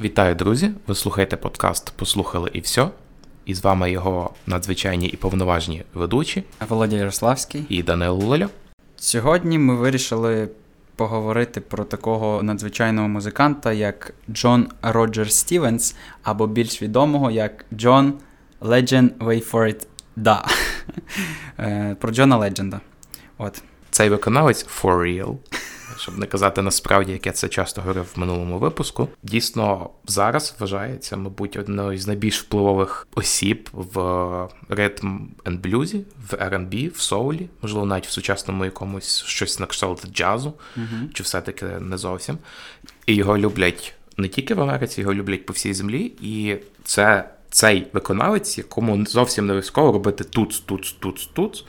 Вітаю, друзі! Ви слухаєте подкаст Послухали і все. І з вами його надзвичайні і повноважні ведучі Володя Ярославський і Данило Лоля. Сьогодні ми вирішили поговорити про такого надзвичайного музиканта, як Джон Роджер Стівенс, або більш відомого як Джон Legend Wait for it Да. Е, про Джона Ледженда. От. Цей виконавець for real щоб не казати насправді, як я це часто говорив в минулому випуску. Дійсно, зараз вважається, мабуть, одною з найбільш впливових осіб в ритм and блюзі, в R&B, в соулі, можливо, навіть в сучасному якомусь щось на кшталт джазу, uh-huh. чи все-таки не зовсім. І його люблять не тільки в Америці, його люблять по всій землі, і це цей виконавець, якому зовсім не обов'язково робити туц, туц, туц, туц,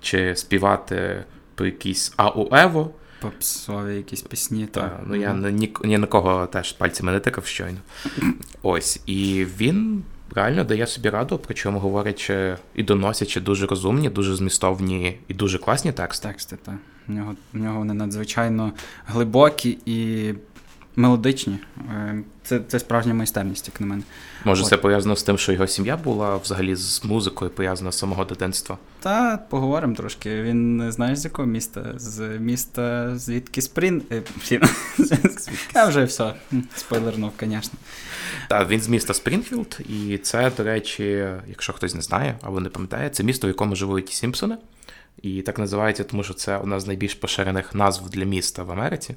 чи співати по якійсь АУЕВО попсові якісь пісні. Так, та. ну я ні, ні на кого теж пальцями не тикав щойно. Ось. І він реально дає собі раду, причому говорячи і доносячи дуже розумні, дуже змістовні і дуже класні тексти. Тексти, так. В нього, в нього вони надзвичайно глибокі і мелодичні. Е, це це справжня майстерність, як на мене. Може, От. це пов'язано з тим, що його сім'я була взагалі з музикою пов'язана з самого дитинства? Та поговоримо трошки. Він знаєш з якого міста? З міста, звідки Спрін. Е, Я вже все. Спойлернув, звісно. Так, він з міста Спрінгфілд, і це, до речі, якщо хтось не знає або не пам'ятає, це місто, в якому живуть Сімпсони. І так називається, тому що це одна з найбільш поширених назв для міста в Америці.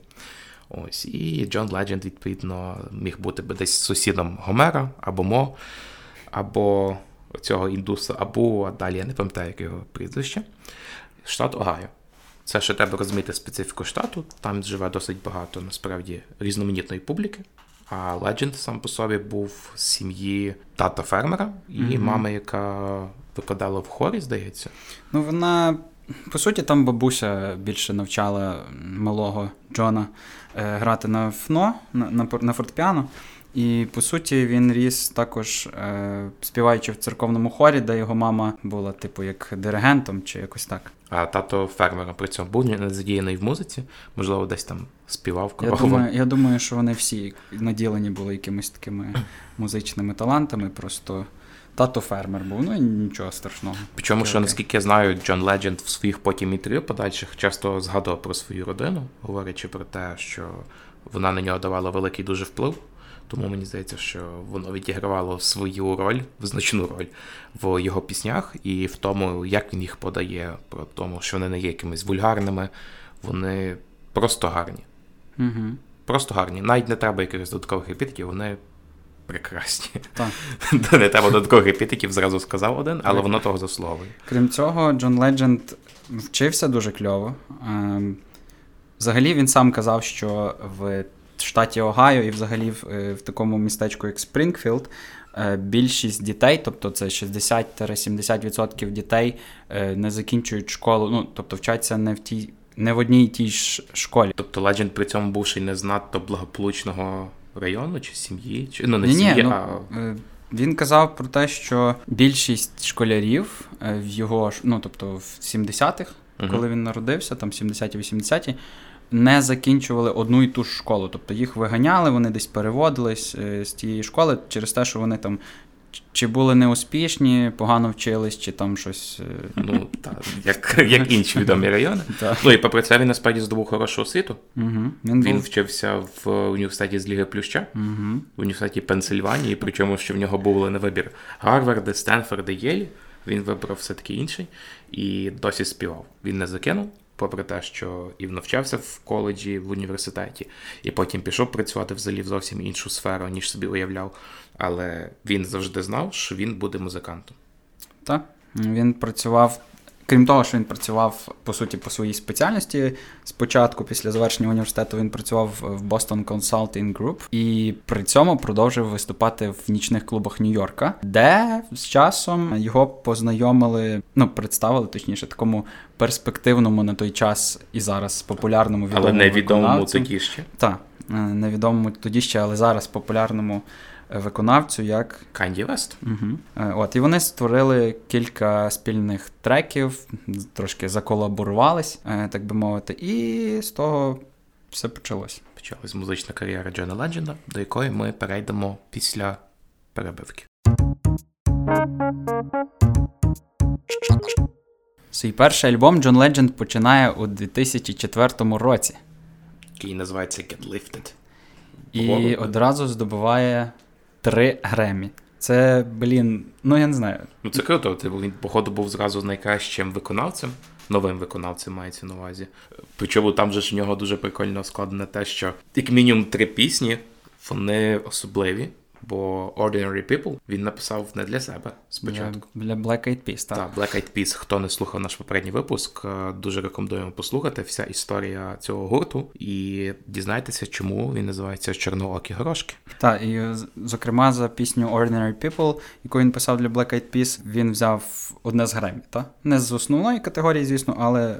Ось, І Джон Ледженд, відповідно, міг бути би десь сусідом Гомера або Мо, або цього індуса, або далі я не пам'ятаю, як його прізвище. Штат Огайо. Це ще треба розуміти специфіку штату. Там живе досить багато насправді різноманітної публіки. А Ледженд сам по собі був з сім'ї тата фермера і mm-hmm. мами, яка викладала в хорі, здається. Ну, вона, по суті, там бабуся більше навчала малого Джона Е, грати на ФНО, на, на, на фортепіано. І по суті він ріс також е, співаючи в церковному хорі, де його мама була, типу, як диригентом чи якось так. А тато фермера при цьому був не задіяний в музиці, можливо, десь там співав Я думаю, я думаю, що вони всі наділені були якимись такими музичними талантами. Просто Тато фермер був, ну і нічого страшного. Причому, що наскільки я знаю, Джон Ледженд в своїх потім інтерв'ю подальших часто згадував про свою родину, говорячи про те, що вона на нього давала великий дуже вплив. Тому мені здається, що воно відігравало свою роль, значну роль в його піснях і в тому, як він їх подає, про тому, що вони не є якимись вульгарними, вони просто гарні. Угу. Просто гарні. Навіть не треба якихось додаткових епітетів, вони прекрасні. Так. Не треба додаткових епітетів, зразу сказав один, але воно того заслуговує. Крім цього, Джон Ледженд вчився дуже кльово. Ем, взагалі він сам казав, що в штаті Огайо і взагалі в, е, в такому містечку, як Спрінгфілд, е, більшість дітей, тобто це 60-70% дітей, е, не закінчують школу, ну тобто вчаться не в тій. Не в одній і тій ж школі. Тобто Ледженд при цьому бувший не з надто благополучного району чи сім'ї? Чи ну не сім'ї, ну, а е, він казав про те, що більшість школярів е, в його ну, тобто в 70-х, угу. коли він народився, там 70-ті, 80-ті, не закінчували одну і ту ж школу. Тобто їх виганяли, вони десь переводились е, з тієї школи через те, що вони там чи були неуспішні, погано вчились, чи там щось. Е, ну, та, як як інші відомі райони. Ну і попри це він насправді здобув хорошу освіту. Угу. Він він вчився в університеті з Ліги Плюща, угу. в університеті Пенсильванії, причому що в нього був на вибір Гарварди, Стенфорди, Єлі. Він вибрав все-таки інший і досі співав. Він не закинув. Попри те, що і навчався в коледжі, в університеті, і потім пішов працювати взагалі в зовсім іншу сферу, ніж собі уявляв. Але він завжди знав, що він буде музикантом. Так. Він працював, крім того, що він працював по суті по своїй спеціальності. Спочатку, після завершення університету, він працював в Boston Consulting Group і при цьому продовжив виступати в нічних клубах Нью-Йорка, де з часом його познайомили, ну представили точніше, такому перспективному на той час і зараз популярному відомому Але невідомому тоді ще. Так, невідомому тоді ще, але зараз популярному виконавцю як Канді Вест. Угу. От, І вони створили кілька спільних треків, трошки заколаборувались, е, так би мовити, і з того все почалось. Почалась музична кар'єра Джона Ледженда, до якої ми перейдемо після перебивки. Свій перший альбом Джон Legend починає у 2004 році. Який називається Get Lifted. І О, одразу здобуває три Гремі. Це, блін, ну я не знаю. Ну це круто. Ти він, походу, був зразу найкращим виконавцем, новим виконавцем мається на увазі. Причому там же ж в нього дуже прикольно складено те, що як мінімум три пісні, вони особливі. Бо Ordinary People він написав не для себе спочатку. Для, для Black Eyed Peas, так. Так, Black Eyed Peas, хто не слухав наш попередній випуск, е, дуже рекомендуємо послухати вся історія цього гурту і дізнайтеся, чому він називається Чорноокі горошки. Так, і зокрема за пісню Ordinary People, яку він писав для Black Eyed Peas, він взяв одне з Гремі, так? Не з основної категорії, звісно, але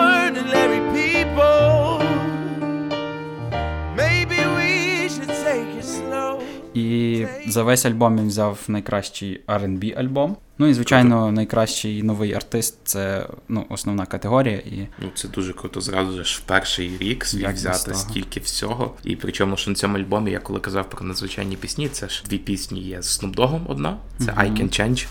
І за весь альбом він взяв найкращий R&B альбом. Ну і звичайно, круто. найкращий новий артист це ну, основна категорія. І... Ну це дуже круто. Зразу ж в перший рік свій Як взяти стільки всього. І причому що на цьому альбомі, я коли казав про надзвичайні пісні, це ж дві пісні є з Snoop Dogg одна. Це mm-hmm. I Can Change.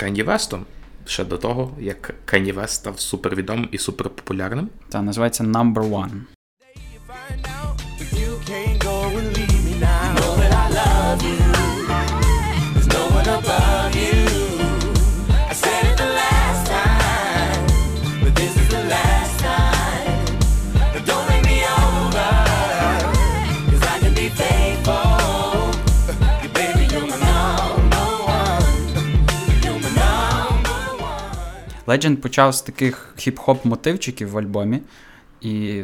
Кані Вестом. Ще до того, як Kanye West став супервідомим і суперпопулярним. Та називається Number One. Legend почав з таких хіп-хоп мотивчиків в альбомі, і,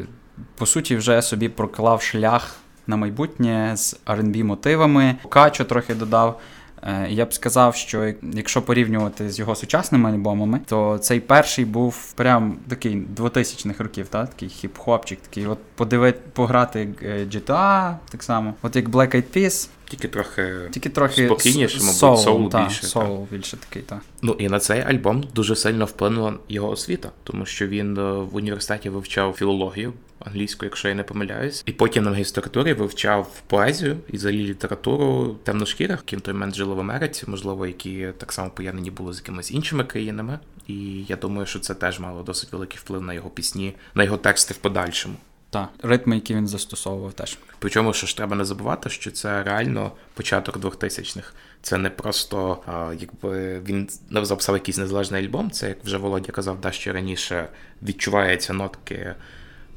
по суті, вже собі проклав шлях на майбутнє з RB мотивами. Качо трохи додав. Е, я б сказав, що якщо порівнювати з його сучасними альбомами, то цей перший був прям такий 2000-х років, та? такий хіп-хопчик, такий от подивити, пограти е, GTA, так само. От як Black Eyed Peas, тільки трохи Тільки трохи спокійніше, мабуть, соул, соул та, більше. Соул та. більше такий, так. Ну і на цей альбом дуже сильно вплинула його освіта, тому що він е, в університеті вивчав філологію англійську, якщо я не помиляюсь, і потім на магістратурі вивчав поезію і взагалі літературу темношкірих, ким той момент жили в Америці, можливо, які так само поєднані були з якимись іншими країнами. І я думаю, що це теж мало досить великий вплив на його пісні, на його тексти в подальшому. Так, ритми, які він застосовував теж. Причому, що ж треба не забувати, що це реально початок 2000-х. Це не просто а, якби він не записав якийсь незалежний альбом. Це як вже Володя казав, дещо раніше відчуваються нотки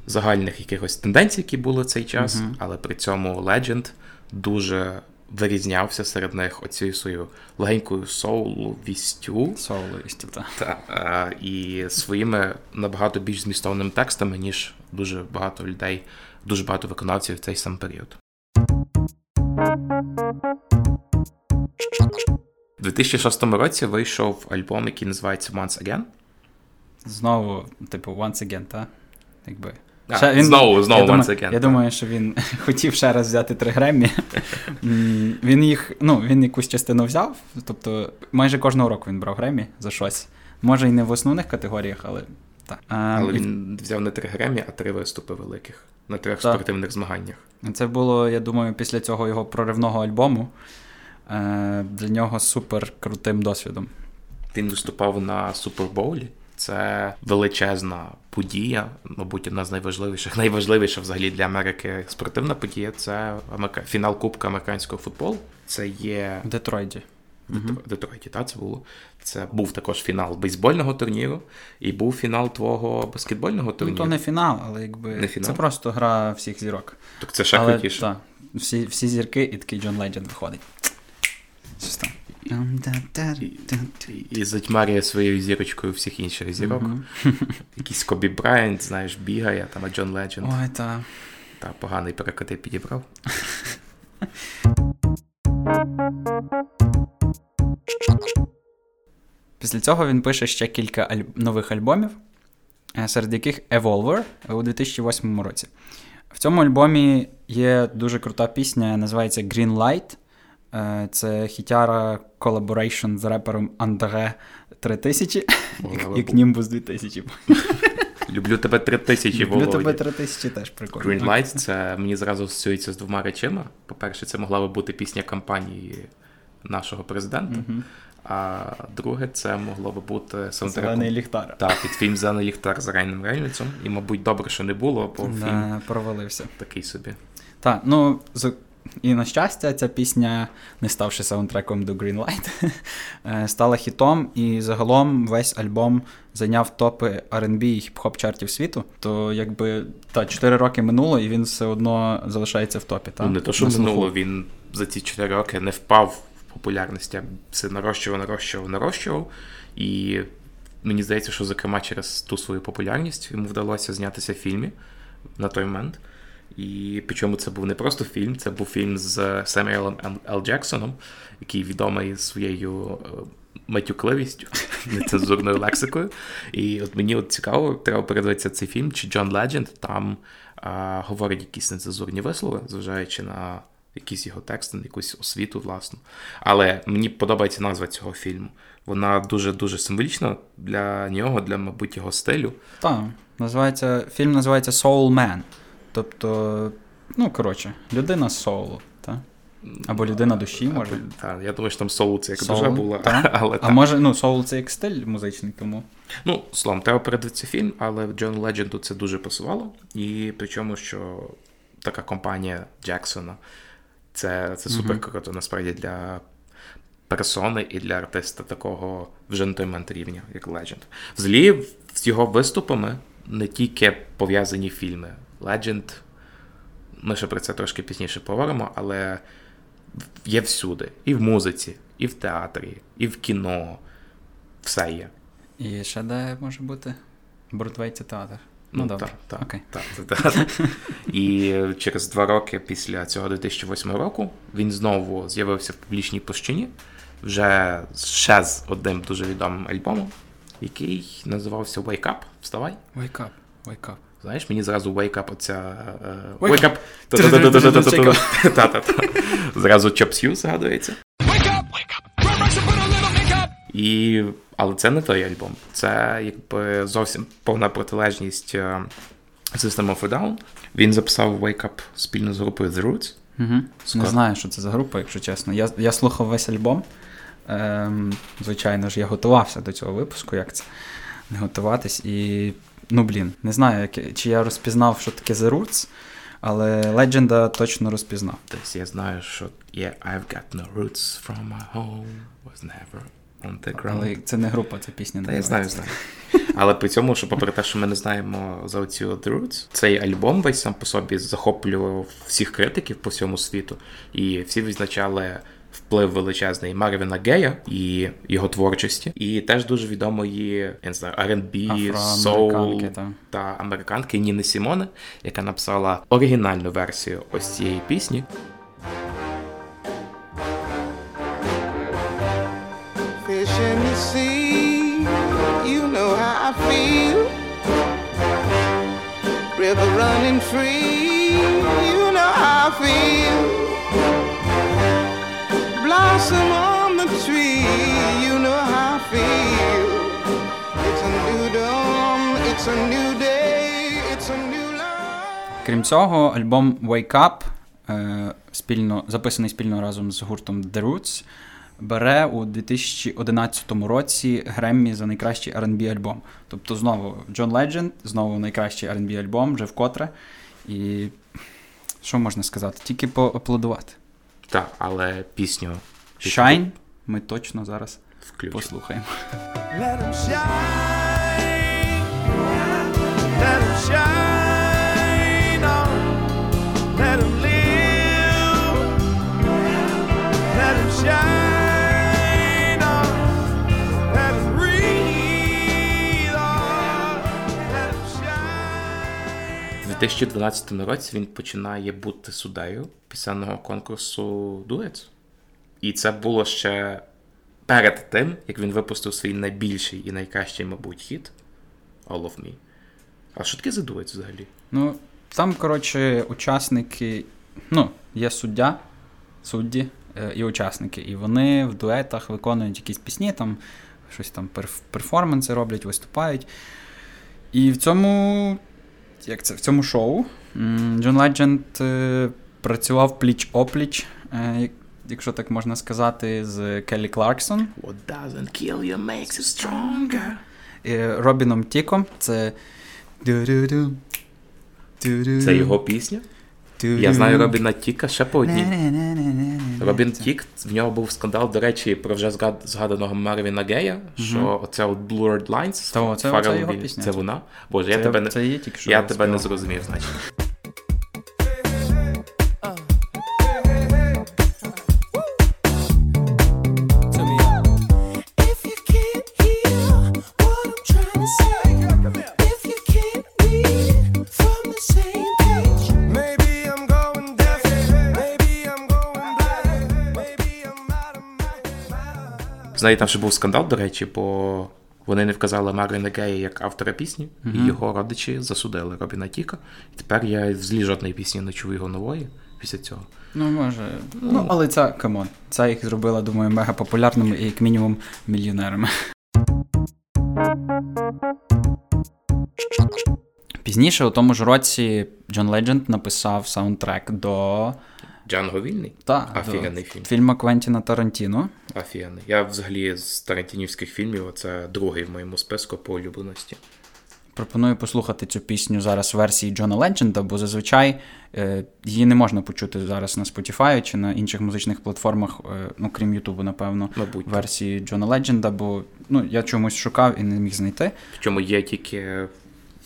загальних якихось тенденцій, які були в цей час, uh-huh. але при цьому Legend дуже вирізнявся серед них оцією своєю легенькою соуловістю. Соуловістю, так. Та, і своїми набагато більш змістовними текстами, ніж дуже багато людей, дуже багато виконавців в цей сам період. У 2006 році вийшов альбом, який називається Once Again. Знову, типу, Once Again, так? Якби. А, ще він, Знову, знову я думаю, once again. Я думаю, що він хотів ще раз взяти три Греммі. він їх, ну, він якусь частину взяв, тобто майже кожного року він брав Греммі за щось. Може і не в основних категоріях, але так. Але він взяв не три Греммі, а три виступи великих на трьох так. спортивних змаганнях. Це було, я думаю, після цього його проривного альбому. Е, для нього супер крутим досвідом. Він виступав на Супербоулі це величезна подія, мабуть, одна з найважливіших, найважливіша взагалі для Америки спортивна подія. Це фінал Кубка американського футболу. Це є в Детройті. Детройті, так, це було. Це був також фінал бейсбольного турніру, і був фінал твого баскетбольного турніру. Ну, то не фінал, але якби не фінал? це просто гра всіх зірок. Так це ще але, крутіше. Так, всі всі зірки, і такий Джон Ледженд виходить. І, і затьмарює своєю зірочкою всіх інших зірок. Mm-hmm. Якийсь Кобі Брайант, знаєш, бігає, там а Джон Ледженд. Ой, та. Та поганий перекоти підібрав. Після цього він пише ще кілька аль... нових альбомів, е, серед яких Evolver у 2008 році. В цьому альбомі є дуже крута пісня, називається Green Light. Е, це хітяра collaboration з репером Андре 3000 як Німбус 2000. Люблю тебе 3000, Люблю тебе 3000 теж прикольно. Green Light це мені зразу асоціюється з двома речами. По-перше, це могла би бути пісня кампанії нашого президента. Uh-huh. А друге, це могло би бути саундтреком. Зелений ліхтар. Так, під фільм Зелений ліхтар з Райном Рейнольдсом. І, мабуть, добре, що не було, бо да, фільм провалився. Такий собі. Так, ну і на щастя, ця пісня, не ставши саундтреком до Greenlight, е, стала хітом, і загалом весь альбом зайняв топи R&B і хіп-хоп чартів світу. То якби та 4 роки минуло, і він все одно залишається в топі. Та? Ну, не то, що минуло, він за ці 4 роки не впав популярність, а все нарощував, нарощував, нарощував. І мені здається, що, зокрема, через ту свою популярність йому вдалося знятися в фільмі на той момент. І причому це був не просто фільм, це був фільм з Семюелом Л. Джексоном, який відомий своєю е, матюкливістю, нецензурною лексикою. І от мені от цікаво, треба передивитися цей фільм, чи Джон Ледженд там а, говорить якісь нецензурні вислови, зважаючи на якісь його тексти, на якусь освіту, власну. Але мені подобається назва цього фільму. Вона дуже-дуже символічна для нього, для, мабуть, його стилю. Так, називається фільм називається Soul Man. Тобто, ну, коротше, людина соло? Або людина душі, може. Так, я думаю, що там соул це як soul, душа була. Та? але А може, ну, соул це як стиль музичний, тому. Ну, словом, треба передивитися фільм, але в Джон Ледженду це дуже пасувало. І причому, що така компанія Джексона це це супер круто, насправді, для персони і для артиста такого вже на той момент рівня, як Legend. Взагалі, з його виступами не тільки пов'язані фільми. Legend, ми ще про це трошки пізніше поговоримо, але є всюди. І в музиці, і в театрі, і в кіно. Все є. І ще де може бути? Бродвей театр. Ну, ну так, так, okay. так, так. І через два роки після цього 2008 року він знову з'явився в публічній площині вже ще з одним дуже відомим альбомом, який називався Wake Up. Вставай. Wake Up. Wake Up. Знаєш, мені зразу Wake Up оця... Wake Up! Зразу Chop згадується. І... Але це не той альбом. Це якби зовсім повна протилежність System of a Down. Він записав Wake Up спільно з групою The Roots. Угу. Не знаю, що це за група, якщо чесно. Я я слухав весь альбом. Ем, Звичайно ж, я готувався до цього випуску, як це не готуватись. І Ну, блін, не знаю, як, чи я розпізнав, що таке The Roots, але Легенда точно розпізнав. Тобто я знаю, що yeah, I've got no roots from my home, was never. Але це не група, це пісня. Та я знаю, знаю. Але при цьому, що попри те, що ми не знаємо за оцю The Roots, цей альбом весь сам по собі захоплював всіх критиків по всьому світу, і всі визначали вплив величезний Марвіна Гея і його творчості, і теж дуже відомої я не знаю, R&B, соул та. та американки Ніни Сімоне, яка написала оригінальну версію ось цієї пісні. River running free, you know how I feel. blossom on the tree, you know how I feel. It's a new dawn, it's a new day, it's a new life. Крім цього, альбом Wake Up, е, спільно, записаний спільно разом з гуртом The Roots, бере у 2011 році Греммі за найкращий R&B альбом. Тобто знову Джон Ледженд, знову найкращий R&B альбом, вже вкотре. І що можна сказати? Тільки поаплодувати. Так, але пісню Shine ми точно зараз Включу. послухаємо. Let him shine. У 2012 році він починає бути суддею пісенного конкурсу Дуец. І це було ще перед тим, як він випустив свій найбільший і найкращий, мабуть, хіт All of Me. А що таке за дуець взагалі? Ну, там, коротше, учасники, ну, є суддя, судді е, і учасники, і вони в дуетах виконують якісь пісні, там щось там перф- перформанси роблять, виступають. І в цьому, як це, в цьому шоу Джон Ледженд працював пліч-опліч, е, якщо так можна сказати, з Келлі Кларксон. What doesn't kill you makes you stronger. і Робіном Тіком. Це. Це його пісня. Я знаю Робіна Тіка ще по одній. Робін Тік, в нього був скандал, до речі, про вже згаданого Марвіна Гея, що оце от Blurred Lines. Це вона. Боже, я тебе не, зрозумів, є Знаєте, там ще був скандал, до речі, бо вони не вказали Марвіна Гея як автора пісні, і його родичі засудили Робіна Тіка. І тепер я взагалі жодної пісні не чую його нової після цього. Ну, може. Ну, але це, come on. Це їх зробила, думаю, мега популярними і як мінімум мільйонерами. Пізніше, у тому ж році, Джон Ледженд написав саундтрек до, Джанго вільний? та, Офігенний фільм. фільму Квентіна Тарантіно. Офігенний. Я взагалі з тарантінівських фільмів, це другий в моєму списку по улюбленості. Пропоную послухати цю пісню зараз в версії Джона Ледженда, бо зазвичай е, її не можна почути зараз на Spotify чи на інших музичних платформах, е, ну крім Ютубу, напевно, Мабуть. версії Джона Ледженда, бо ну, я чомусь шукав і не міг знайти. Причому є тільки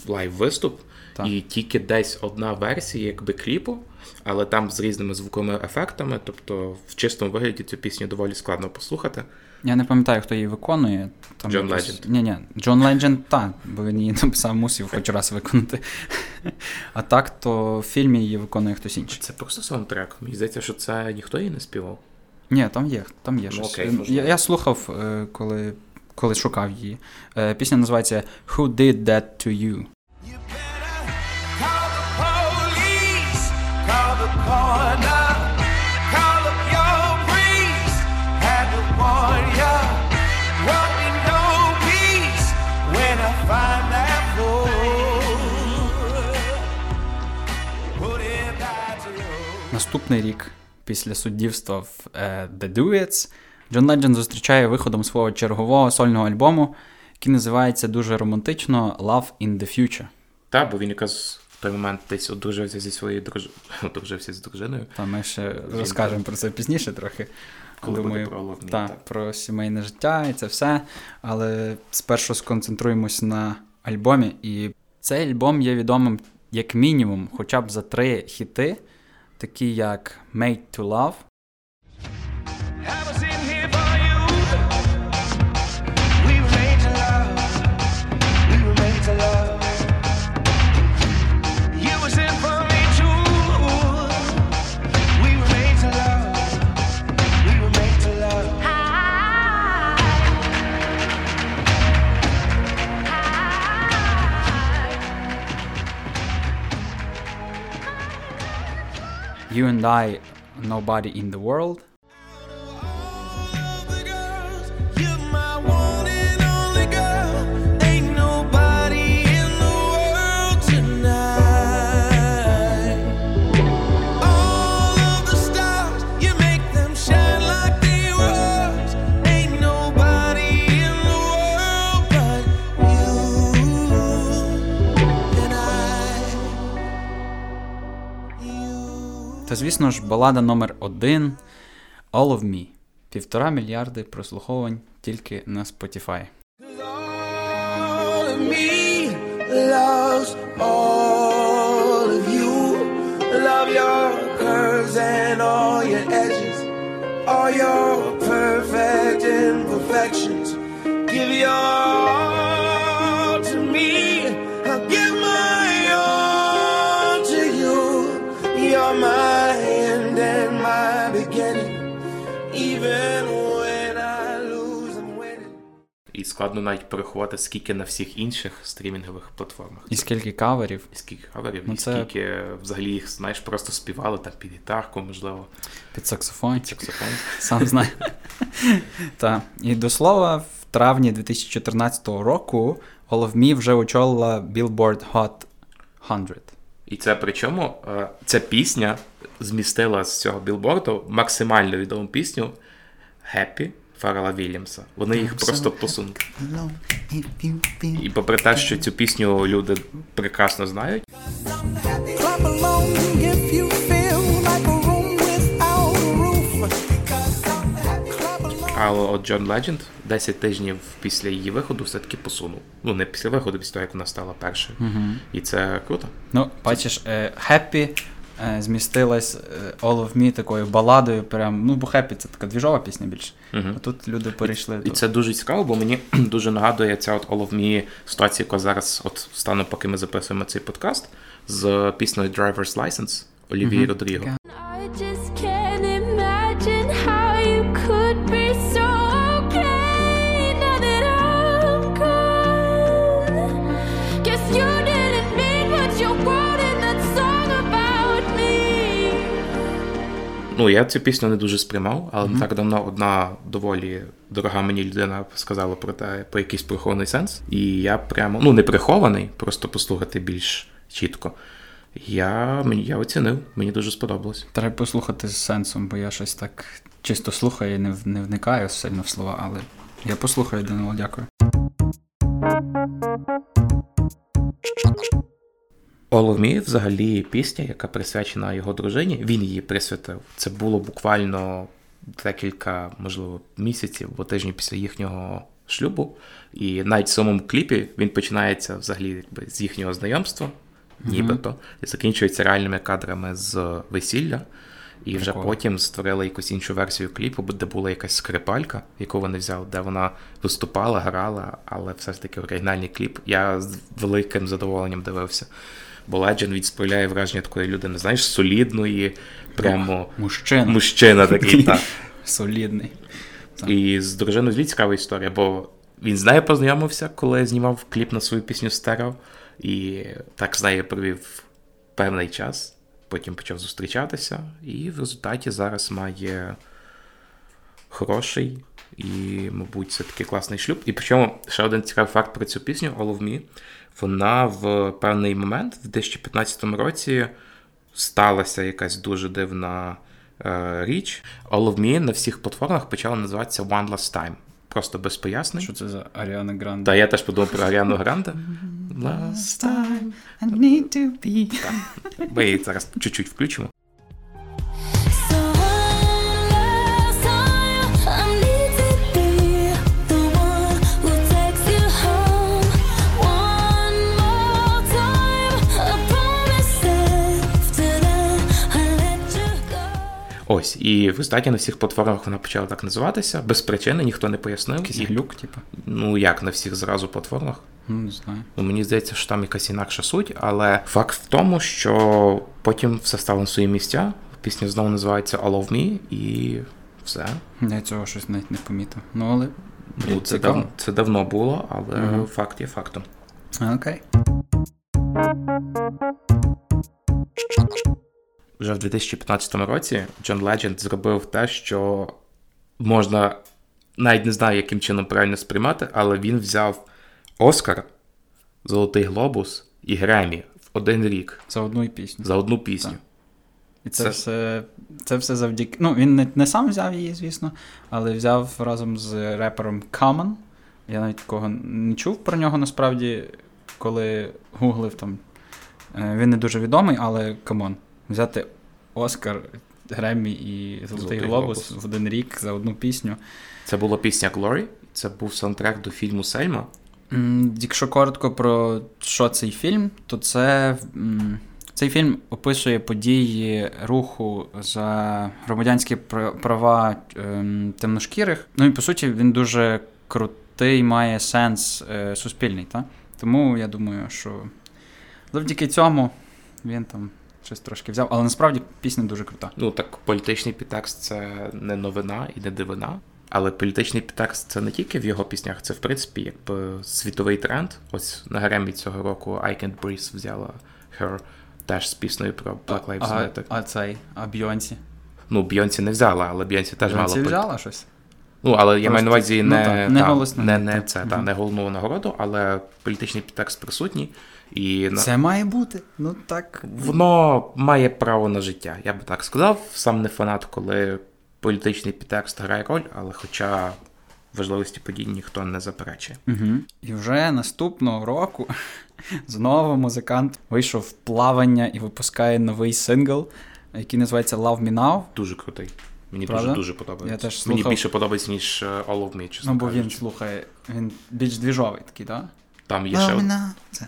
лайв-виступ, Так. і тільки десь одна версія, якби кліпу, але там з різними звуковими ефектами. Тобто в чистому вигляді цю пісню доволі складно послухати. Я не пам'ятаю, хто її виконує. Там Джон якось- Ледженд. Ні, ні, Джон Ледженд, так, бо він її написав, мусив хоч раз виконати. А так, то в фільмі її виконує хтось інший. Це просто саундтрек. Мені здається, що це ніхто її не співав. Ні, там є, там є Ну, щось. окей, я, я слухав, е, коли, коли шукав її. Е, Пісня називається Who Did That To You? Наступний рік після суддівства в е, The Duets Джон Ледженд зустрічає виходом свого чергового сольного альбому, який називається дуже романтично Love in the Future. Так, бо він якраз в той момент десь одружився зі своєю друж... одружився з дружиною. Та ми ще розкажемо про це пізніше трохи. Коли Думаю, про та, так. про сімейне життя і це все. Але спершу сконцентруємось на альбомі. І цей альбом є відомим як мінімум, хоча б за три хіти, takie jak Made to Love. You and I, Nobody in the World. Та звісно ж, балада номер один All of Me. Півтора мільярди прослуховувань тільки на Spotify. All of me loves all of you. Love your curves and all your edges, all your perfect imperfections. Give your І складно навіть порахувати, скільки на всіх інших стрімінгових платформах. І скільки каверів. І скільки хаверів, Ну, і це- скільки взагалі їх, знаєш, просто співали там під гітарку, можливо, Під саксофончик. саксофон. Сам знаю. Так. І до слова, в травні 2014 року Me вже очолила Billboard Hot 100. І це причому е, ця пісня змістила з цього білборду максимально відому пісню Happy Фаррела Вільямса. Вони їх просто посунули. І попри те, що цю пісню люди прекрасно знають, але от Джон Ледженд 10 тижнів після її виходу все-таки посунув. Ну, не після виходу, після того, як вона стала першою. І це круто. Ну, бачиш, е, Happy змістилась е, All of Me такою баладою. Прям, ну, бо хеппі це така двіжова пісня більше. А тут люди перейшли. І і це дуже цікаво, бо мені дуже нагадує ця от All of Me ситуація, яка зараз от стану, поки ми записуємо цей подкаст, з піснею Driver's License Олівії Родріго. Ну, я цю пісню не дуже сприймав, але не так давно одна доволі дорога мені людина сказала про те, про якийсь прихований сенс. І я прямо, ну не прихований, просто послухати більш чітко. Я, мені, я оцінив, мені дуже сподобалось. Треба послухати з сенсом, бо я щось так чисто слухаю і не, не вникаю сильно в слова, але я послухаю, Данило, дякую. All взагалі пісня, яка присвячена його дружині. Він її присвятив. Це було буквально декілька, можливо, місяців або тижнів після їхнього шлюбу. І навіть в самому кліпі він починається взагалі якби, з їхнього знайомства, нібито, і закінчується реальними кадрами з весілля. І вже потім створили якусь іншу версію кліпу, де була якась скрипалька, яку вони взяли, де вона виступала, грала, але все ж таки оригінальний кліп. Я з великим задоволенням дивився. Бо Legend відсправляє враження такої людини, знаєш, солідної, прямо Мужчина. мужчина такий. так. Солідний. І з дружиною звідь цікава історія, бо він з нею познайомився, коли знімав кліп на свою пісню Стерео, і так з нею провів певний час. Потім почав зустрічатися, і в результаті зараз має хороший і, мабуть, це такий класний шлюб. І причому ще один цікавий факт про цю пісню All of Me. Вона в певний момент, в 2015 році, сталася якась дуже дивна е, річ. All of Me на всіх платформах почала називатися One Last Time. Просто без пояснень. Що це за Аріана Гранде? Та я теж подумав про Аріану Гранде. Last time. I need to be. Ми її зараз чуть-чуть включимо. Ось, і в результаті на всіх платформах вона почала так називатися. Без причини, ніхто не пояснив. Якийсь І, глюк, типу. ну як на всіх зразу платформах. Ну, не знаю. Ну, мені здається, що там якась інакша суть, але факт в тому, що потім все стало на свої місця. Пісня знову називається All of Me, і все. Я цього щось навіть не помітив. Ну, але. Ну, це, дав, це давно було, але Мгм. факт є фактом. Окей. Вже в 2015 році Джон Ледженд зробив те, що можна навіть не знаю, яким чином правильно сприймати, але він взяв Оскар, Золотий Глобус і Гремі в один рік За одну пісню. за одну пісню. Так. І це, Це- все це все завдяки. Ну, він не, не сам взяв її, звісно, але взяв разом з репером Common. Я навіть такого не чув про нього насправді, коли гуглив там. Е, Він не дуже відомий, але come on. Взяти Оскар, Греммі і Золотий, Глобус в один рік за одну пісню. Це була пісня Glory, це був саундтрек до фільму Сельма. Якщо коротко про що цей фільм, то це цей фільм описує події руху за громадянські права ем, темношкірих. Ну і по суті він дуже крутий, має сенс е, суспільний. Та? Тому я думаю, що завдяки цьому він там щось трошки взяв. Але насправді пісня дуже крута. Ну так, політичний підтекст це не новина і не дивина. Але політичний підтекст це не тільки в його піснях, це в принципі якби світовий тренд. Ось на Гремі цього року I Can't Breathe взяла Her теж з піснею про Black Lives а, Matter. а цей, а Бйонсі? Ну, Бйонсі не взяла, але Бйонсі теж мала Бйонсі взяла щось? Ну, але я маю на Просто- увазі ну, не, так, не та, не, не це, та, не головну нагороду, але політичний підтекст присутній. І на- Це має бути. Ну так. воно має право на життя. Я би так сказав. Сам не фанат, коли політичний підтекст грає роль, але хоча важливості подій ніхто не заперечує. Угу. І вже наступного року знову музикант вийшов в плавання і випускає новий сингл, який називається Love Me Now. Дуже крутий. Мені Правда? дуже дуже подобається. Я теж Мені більше подобається, ніж е, All of Me, чесно Ну, бо він слухає, він більш двіжовий такий, так? Там є ще. од- Now. Це.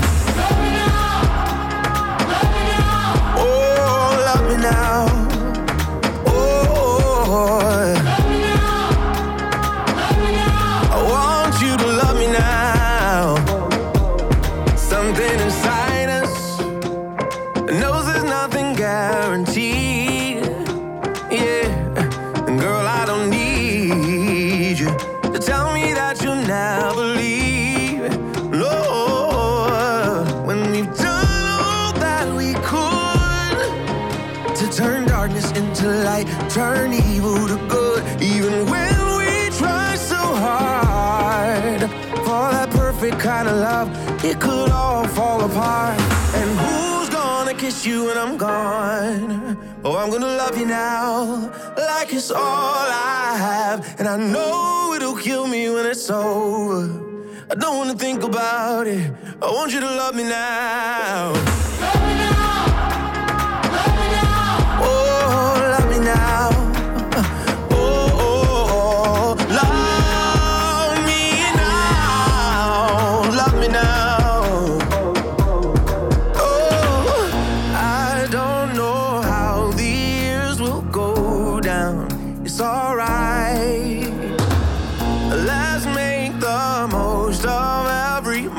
Now, like it's all I have. And I know it'll kill me when it's over. I don't wanna think about it. I want you to love me now.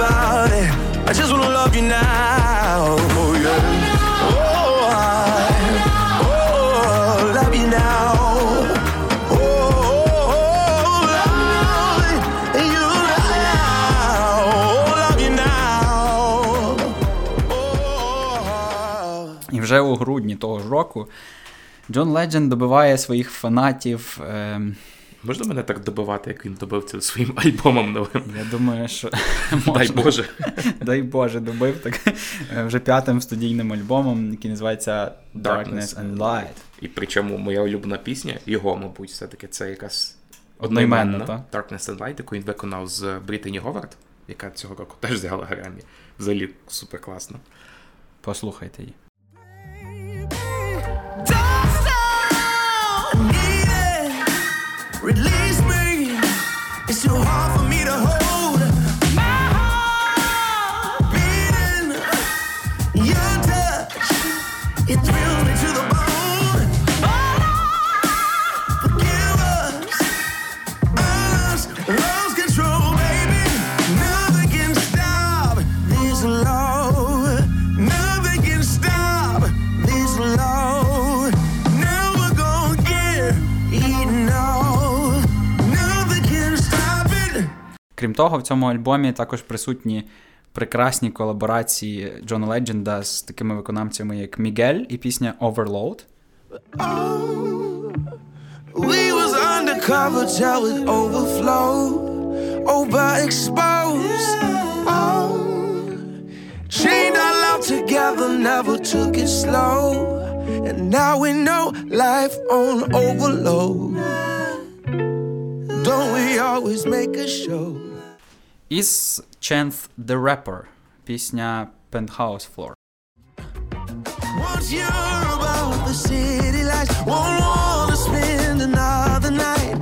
About it. I just wanna love you now. Oh yeah. Oh, I, oh, love you now. Oh, oh, oh, love you now. Oh, love you now. Oh. І вже у грудні того ж року Джон Ледженд добиває своїх фанатів ем, Можна мене так добивати, як він добив цим своїм альбомом новим? Я думаю, що Дай. Боже. Дай Боже, добив так е, вже п'ятим студійним альбомом, який називається Darkness and Light. І причому моя улюблена пісня, його, мабуть, все-таки це якась Одноіменна, одноіменна Darkness and Light, яку він виконав з Брітані Говард, яка цього року теж взяла Гремі. Взагалі супер класно. Послухайте її. Release me. It's too hard того, в цьому альбомі також присутні прекрасні колаборації Джона Ледженда з такими виконавцями, як Мігель і пісня Overload. We was undercover till it overflowed, overexposed. Oh, our love together, never took it slow, and now we know life on overload. Don't we always make a show? Із Chance the Rapper, пісня Penthouse Floor. Once you're about the city lights, won't wanna spend another night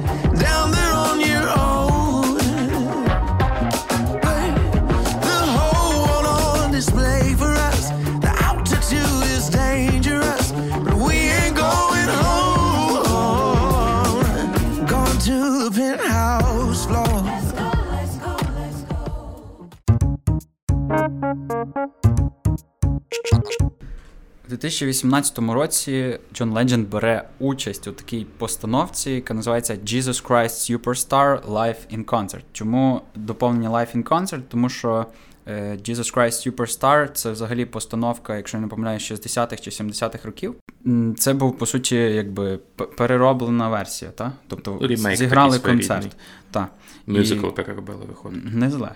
У 2018 році Джон Ледженд бере участь у такій постановці, яка називається Jesus Christ Superstar Live in Concert. Чому доповнення Live in Concert? Тому що е, Jesus Christ Superstar це взагалі постановка, якщо я не помиляюсь, 60-х чи 70-х років. Це був по суті якби перероблена версія, та? тобто Ремейк зіграли концерт. Та. Мюзикл переробили, виходить. Не зле.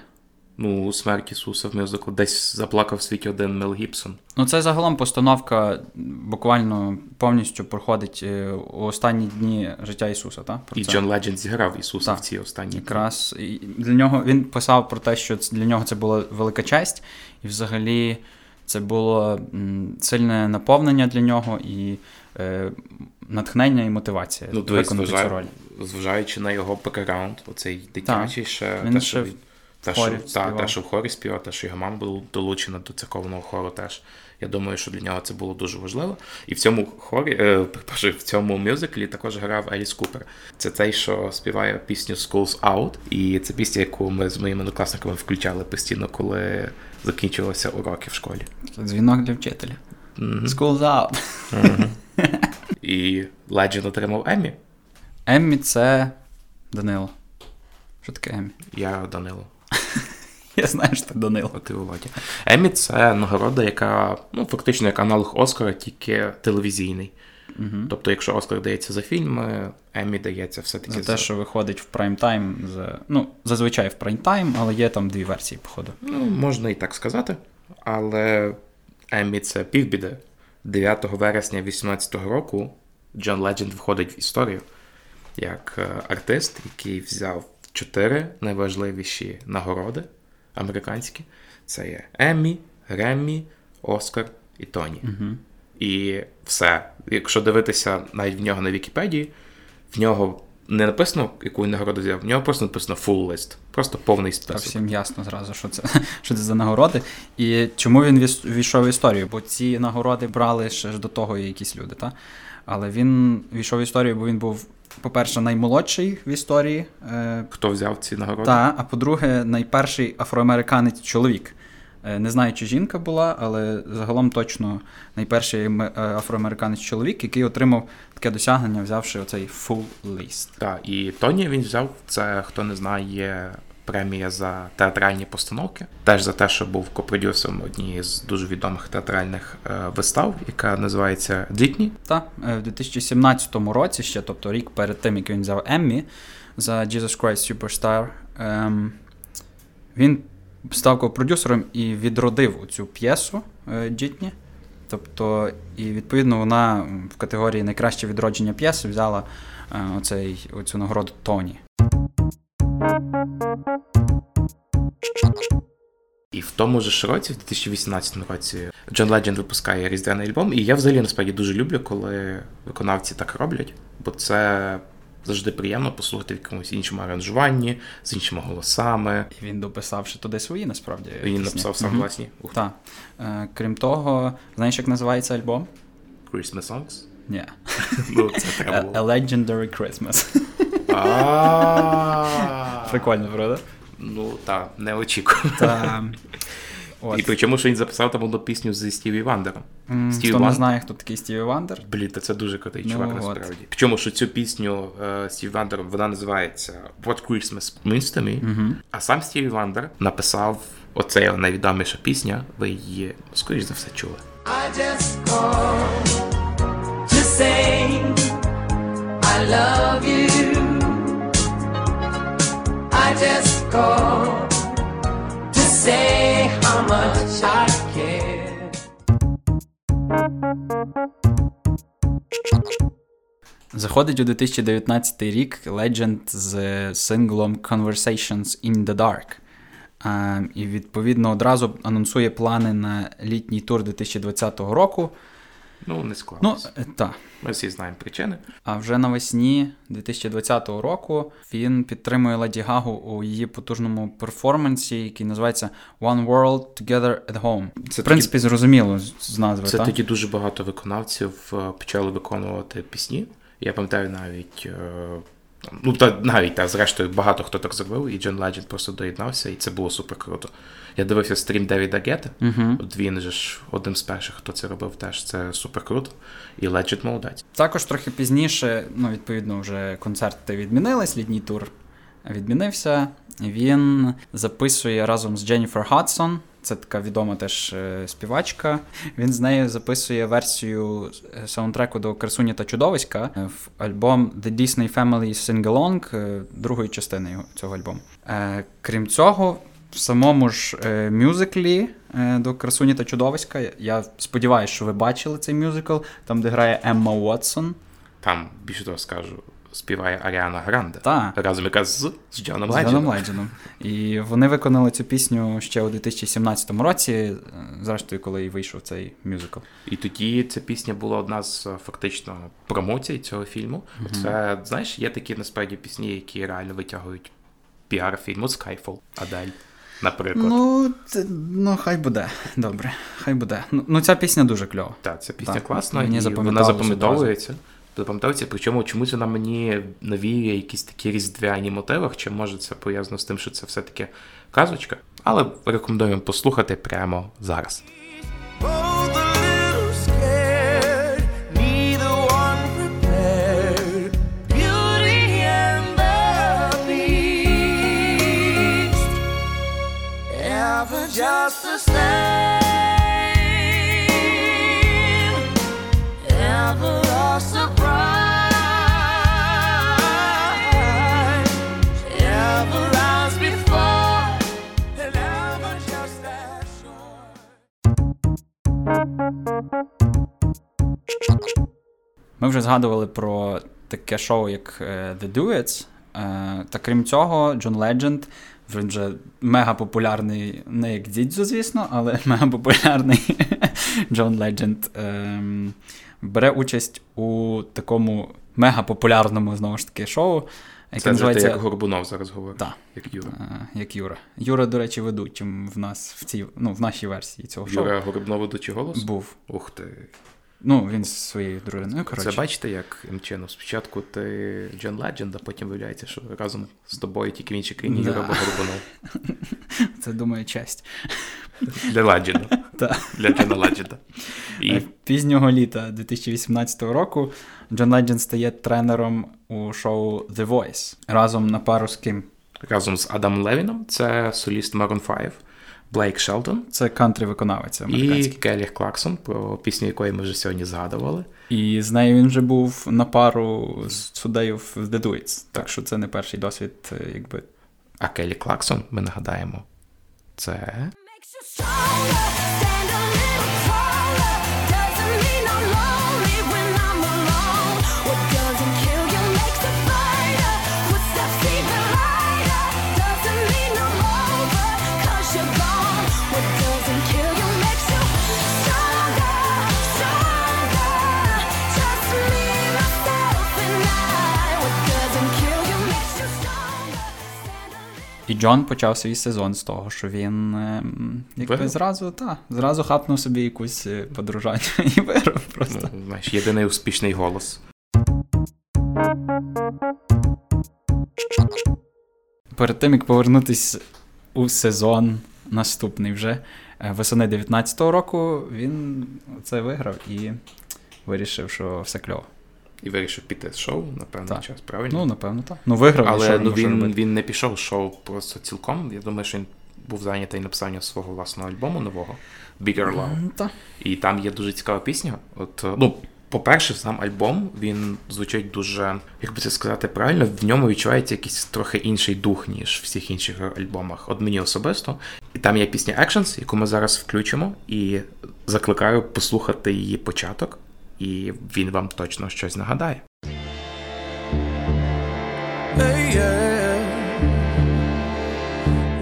Ну, смерть Ісуса в мюзиклу десь заплакав в світі один Мел Гібсон. Ну, це загалом постановка буквально повністю проходить е, у останні дні життя Ісуса. Та? Про І це. Джон Ледженд зіграв Ісуса Так. в цій останній. Якраз і для нього він писав про те, що для нього це була велика честь, і взагалі це було сильне наповнення для нього і е, натхнення і мотивація Ну, виконати цю роль. зважаючи на його бекграунд, оцей дитячий ще Він те, ще що він- те, що, та, те, що в хорі співав, те, що його мама була долучена до церковного хору теж. Я думаю, що для нього це було дуже важливо. І в цьому хорі, е, в цьому мюзиклі також грав Еліс Купер. Це той, що співає пісню Schools Out. І це пісня, яку ми з моїми однокласниками включали постійно, коли закінчувалися уроки в школі. Дзвінок для вчителя. Мгм. School's out. І Legend отримав Еммі. Еммі це Данило. Що таке Еммі? Я Данило. Я знаю, що це Данило. Ти Володя. Еммі це нагорода, яка ну, фактично як аналог Оскара, тільки телевізійний. Угу. Тобто, якщо Оскар дається за фільми, Еммі дається все-таки За те, що виходить в прайм-тайм. За... Ну, зазвичай в прайм-тайм, але є там дві версії, походу. Ну, можна і так сказати. Але Еммі це півбіди. 9 вересня 2018 року Джон Ледженд входить в історію як е, артист, який взяв чотири найважливіші нагороди американські. Це є Еммі, Греммі, Оскар і Тоні. Угу. І все. Якщо дивитися навіть в нього на Вікіпедії, в нього не написано, яку він нагороду взяв, в нього просто написано full list. Просто повний Так список. всім ясно зразу, що це, що це за нагороди. І чому він війшов в історію? Бо ці нагороди брали ще ж до того якісь люди, та? Але він війшов в історію, бо він був, по-перше, наймолодший в історії. Е, Хто взяв ці нагороди? Так, а по-друге, найперший афроамериканець чоловік. Е, Не знаю, чи жінка була, але загалом точно найперший е, афроамериканець чоловік, який отримав таке досягнення, взявши оцей full list. Так, і Тоні він взяв, це, хто не знає, премія за театральні постановки. Теж за те, що був копродюсером однієї з дуже відомих театральних е, вистав, яка називається Дітні. Та е, в 2017 році, ще, тобто рік перед тим, як він взяв Еммі, за Jesus Christ Superstar. Ем, він став ко-продюсером і відродив цю п'єсу е, Джітні. Тобто, і відповідно вона в категорії найкраще відродження п'єси взяла оцей, оцю нагороду Тоні. І в тому ж році, в 2018 році, Джон Ледженд випускає різдвяний альбом. І я взагалі насправді дуже люблю, коли виконавці так роблять, бо це завжди приємно послухати в якомусь іншому аранжуванні, з іншими голосами. І він дописав ще туди свої, насправді. Він пісні. написав сам Мгм. власні Ух, Так. Е, крім того, знаєш, як називається альбом? Christmas Songs. Ні. Ну, це треба було. A Legendary Christmas. Прикольно, правда? Ну так, не очікую. Та, от. І причому, що він записав там одну пісню зі Стіві Вандером. Стіві Хто не знає, хто такий Стіві Вандер? Блін, та це дуже крутий Ну, чувак от. насправді. Причому, що цю пісню е, Стів Вандер, вона називається What Christmas Means to Me. А сам Стіві Вандер написав оцей найвідоміша пісня. Ви її, скоріш за все, чули. I just called to say I love you. I just called to say how much I care. Заходить у 2019 рік Legend з синглом Conversations in the Dark. І відповідно одразу анонсує плани на літній тур 2020 року. Ну, не Ну, та. так. Ми всі знаємо причини. А вже навесні 2020 року він підтримує Леді Гагу у її потужному перформансі, який називається One World Together at Home. Це в принципі, зрозуміло з- назви. Це та? тоді дуже багато виконавців е, почали виконувати пісні. Я пам'ятаю навіть. Ну, та навіть та, зрештою, багато хто так зробив, і Джон Ледженд просто доєднався, і це було супер круто. Я дивився стрім Девіда Гетта. Угу. От він же ж одним з перших, хто це робив, теж це супер круто. І Ледженд молодець. Також трохи пізніше, ну, відповідно, вже концерти відмінились, літній тур відмінився. Він записує разом з Дженніфер Хадсон. Це така відома теж е, співачка. Він з нею записує версію е, саундтреку до Красуні та Чудовиська е, в альбом The Disney Family Sing-Along, другої частини цього альбому. Крім цього, в самому ж мюзиклі до Красуні та Чудовиська. Я сподіваюся, що ви бачили цей мюзикл, там, де грає Емма Уотсон. Там, більше того скажу, співає Аріана Гранде. Та. Разом якраз з, з Джоном З Джоном. Леджендом. І вони виконали цю пісню ще у 2017 році, е, зрештою, коли і вийшов цей мюзикл. І тоді ця пісня була одна з е, фактично промоцій цього фільму. Це, знаєш, є такі насправді пісні, які реально витягують піар фільму Skyfall, Адель, наприклад. Ну, це, ну, хай буде. Добре, хай буде. Ну, ну ця пісня дуже кльова. Так, ця пісня Так, класна, мені і вона запам'ятовується. Запам'ятовується, причому чомусь вона мені навіює якісь такі різдвяні мотиви, чи може це пов'язано з тим, що це все-таки казочка. Але рекомендуємо послухати прямо зараз. Both a little Ми вже згадували про таке шоу, як е, The Duets. Е, Та крім цього, Джон Ледженд, він вже мега популярний, не як Дідзо, звісно, але мега популярний Джон Ледженд ем, бере участь у такому мега популярному знову ж таки шоу, яке Це називається як Горбунов зараз говорить, Так. як Юра. А, як Юра. Юра, до речі, ведучим в нас в цій, ну, в нашій версії цього шоу. Юра Горбунов ведучий голос? Був. Ух ти. Ну, він зі своєю дружиною. Коротше. Це бачите, як Імчено. Спочатку ти Джон Ледженд, а потім виявляється, що разом з тобою тільки в іншій країні Да. Юра Горбунов. Це думаю, честь. Для Ледженда. Для Джона Ледженда. І Е, Пізнього літа 2018 року Джон Ледженд стає тренером у шоу The Voice разом на пару з ким. разом з Адамом Левіном, це соліст Maroon 5. Блейк Шелдон Це кантри виконавець і американський. Келлі Клаксон, про пісню якої ми вже сьогодні згадували. І... з нею він вже був на пару з суддею в The Duets. Так що це не перший досвід, е, якби. А Келлі Клаксон, ми нагадаємо, це І Джон почав свій сезон з того, що він ем, якби зразу, та, зразу хапнув собі якусь е, подружання і виграв просто. ну, знаєш, єдиний успішний голос. Перед тим, як повернутися у сезон наступний вже е, восени 19-го року, він це виграв і вирішив, що все кльово. І вирішив піти з шоу на певний Так. час, правильно? Ну, напевно, так. Ну, виграв, Але ну, він, робити? він не пішов з шоу просто цілком. Я думаю, що він був зайнятий написанням свого власного альбому нового Bigger Love. М, Та. І там є дуже цікава пісня. От, е, ну, по-перше, сам альбом він звучить дуже, як би це сказати правильно, в ньому відчувається якийсь трохи інший дух, ніж в всіх інших альбомах. От мені особисто. І там є пісня Actions, яку ми зараз включимо, і закликаю послухати її початок, і він вам точно щось нагадає. Hey, yeah.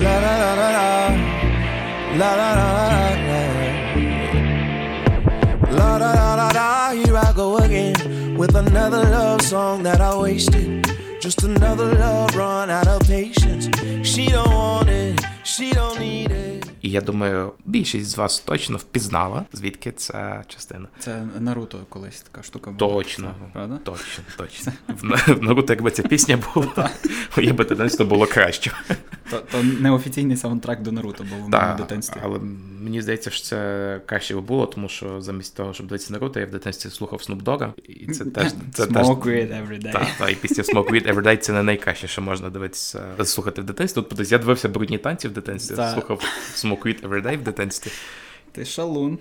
La la la la la. La la la la la. La la la la la. Here I go again with another love song that I wasted. Just another love run out of patience. She don't want it. She don't need it. it. І я думаю, більшість з вас точно впізнала, звідки ця частина. Це Наруто колись така штука була. Точно, Правда? точно, точно. В Наруто, якби ця пісня була, моє би дитинство було краще. То, то неофіційний саундтрек до Наруто був у мене в Так, дитинстві. але мені здається, що це краще би було, тому що замість того, щоб дивитися Наруто, я в дитинстві слухав Snoop Dogga, і це теж це Smoke weed every day. та, та, і пісня Smoke Weed Every Day це не найкраще, що можна дивитися, слухати в дитинстві. Тут подивись, я дивився брудні танці в дитинстві, слухав Smoke Weed Every Day в дитинстві. Ти шалун.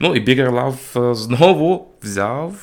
Ну і Bigger Love е, знову взяв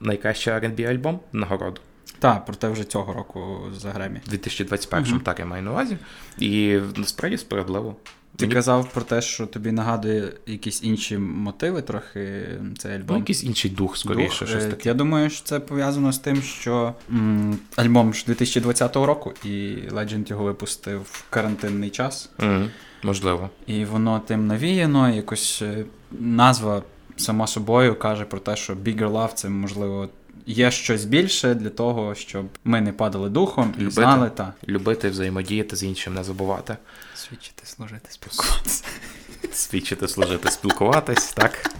найкращий R&B альбом нагороду. Так, проте вже цього року за Гремі. У 2021 так я маю на увазі. І насправді справедливо. Ти Мені- казав про те, що тобі нагадує якісь інші мотиви, трохи цей Ну, альбом. якийсь інший дух, скоріше, Дух. щось Е, таке. Я думаю, що це пов'язано з тим, що м, альбом ж 2020 року, і Legend його випустив в карантинний час, Мгм, Можливо. і воно тим навіяно, якось е, назва сама собою каже про те, що Bigger Love це можливо. Є щось більше для того, щоб ми не падали духом і Любити. знали та Любити, взаємодіяти з іншим, не забувати. свідчити, служити, спілкуватися. Свідчити, служити, спілкуватись, так.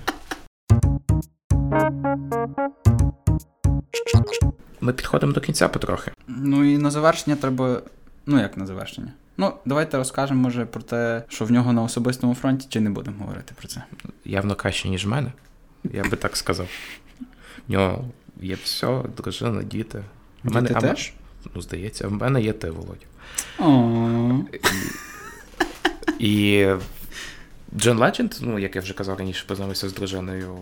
Ми підходимо до кінця потрохи. Ну і на завершення треба. Ну як на завершення? Ну, давайте розкажемо, може, про те, що в нього на особистому фронті, чи не будемо говорити про це. Явно краще, ніж в мене. Я би так сказав. В нього є все, дружина, діти. В мене, Діти а теж? Ну, здається, в мене є ти, Володь. О, І Джон Ледженд, ну, як я вже казав раніше, познайомився з дружиною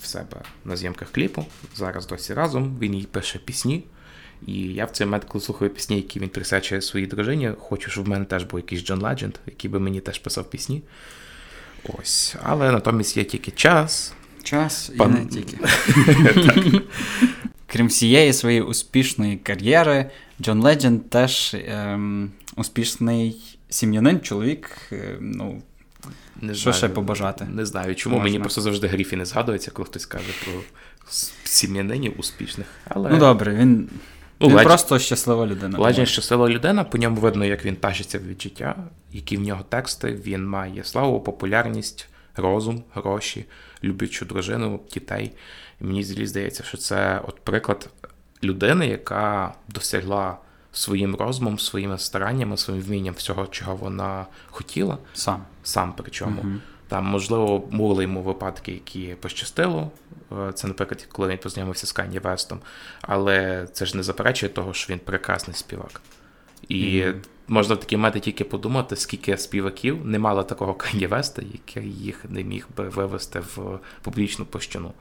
в себе на зйомках кліпу. Зараз досі разом. Він їй пише пісні. І я в цей момент, коли слухаю пісні, які він присвячує своїй дружині, хочу, щоб в мене теж був якийсь Джон Ледженд, який би мені теж писав пісні. Ось. Але натомість є тільки час. Час і Пан- не тільки. Крім всієї своєї успішної кар'єри, Джон Ледженд теж ем, успішний сім'янин, чоловік. е, ну, Не Що ще побажати? Не знаю, чому Можна. мені просто завжди Гріфі не згадується, коли хтось каже про с- сім'янинів успішних. Але ну добре, він, Ну, він Ледж- просто щаслива людина. Ледженд щаслива людина, по ньому видно, як він тащиться від життя, які в нього тексти. Він має славу, популярність, розум, гроші, люблячу дружину, дітей. І мені здається, що це от приклад людини, яка досягла своїм розумом, своїми стараннями, своїм вмінням всього, чого вона хотіла, Сам. сам причому. Там, можливо, були йому випадки, які пощастило Е, Це, наприклад, коли він познайомився з Кані Вестом. Але це ж не заперечує того, що він прекрасний співак. І можна в такій меті тільки подумати, скільки співаків не мало такого канівеста, який їх не міг би вивести в публічну площину.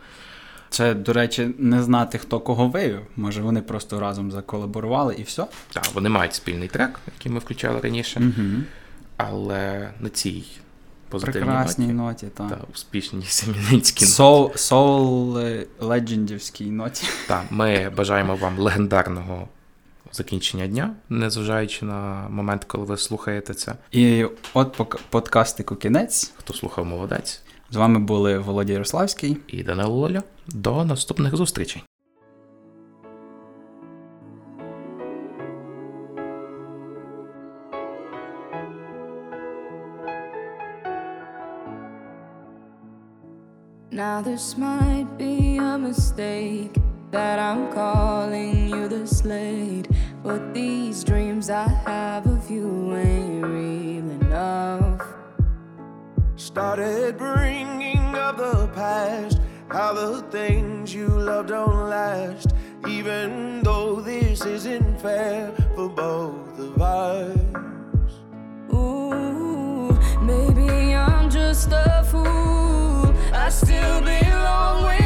Це, до речі, не знати, хто кого вивів. Може, вони просто разом заколаборували і все. Так, вони мають спільний трек, який ми включали раніше, Угу. але на цій позитивній Прекрасній ноті ноті, так. та успішній семінницькій Соул, соул е, легендівській ноті. Так, ми бажаємо вам легендарного закінчення дня, незважаючи на момент, коли ви слухаєте це. І от пок- подкастику кінець. Хто слухав, молодець. З вами були Володя Ярославський. І Данило Лоля. До наступних зустрічей. Now this might be a mistake that I'm calling you the slate, but these dreams I have of you ain't real enough. Started bringing up the past, how the things you love don't last. Even though this isn't fair for both of us. Ooh, maybe I'm just a fool. I still belong with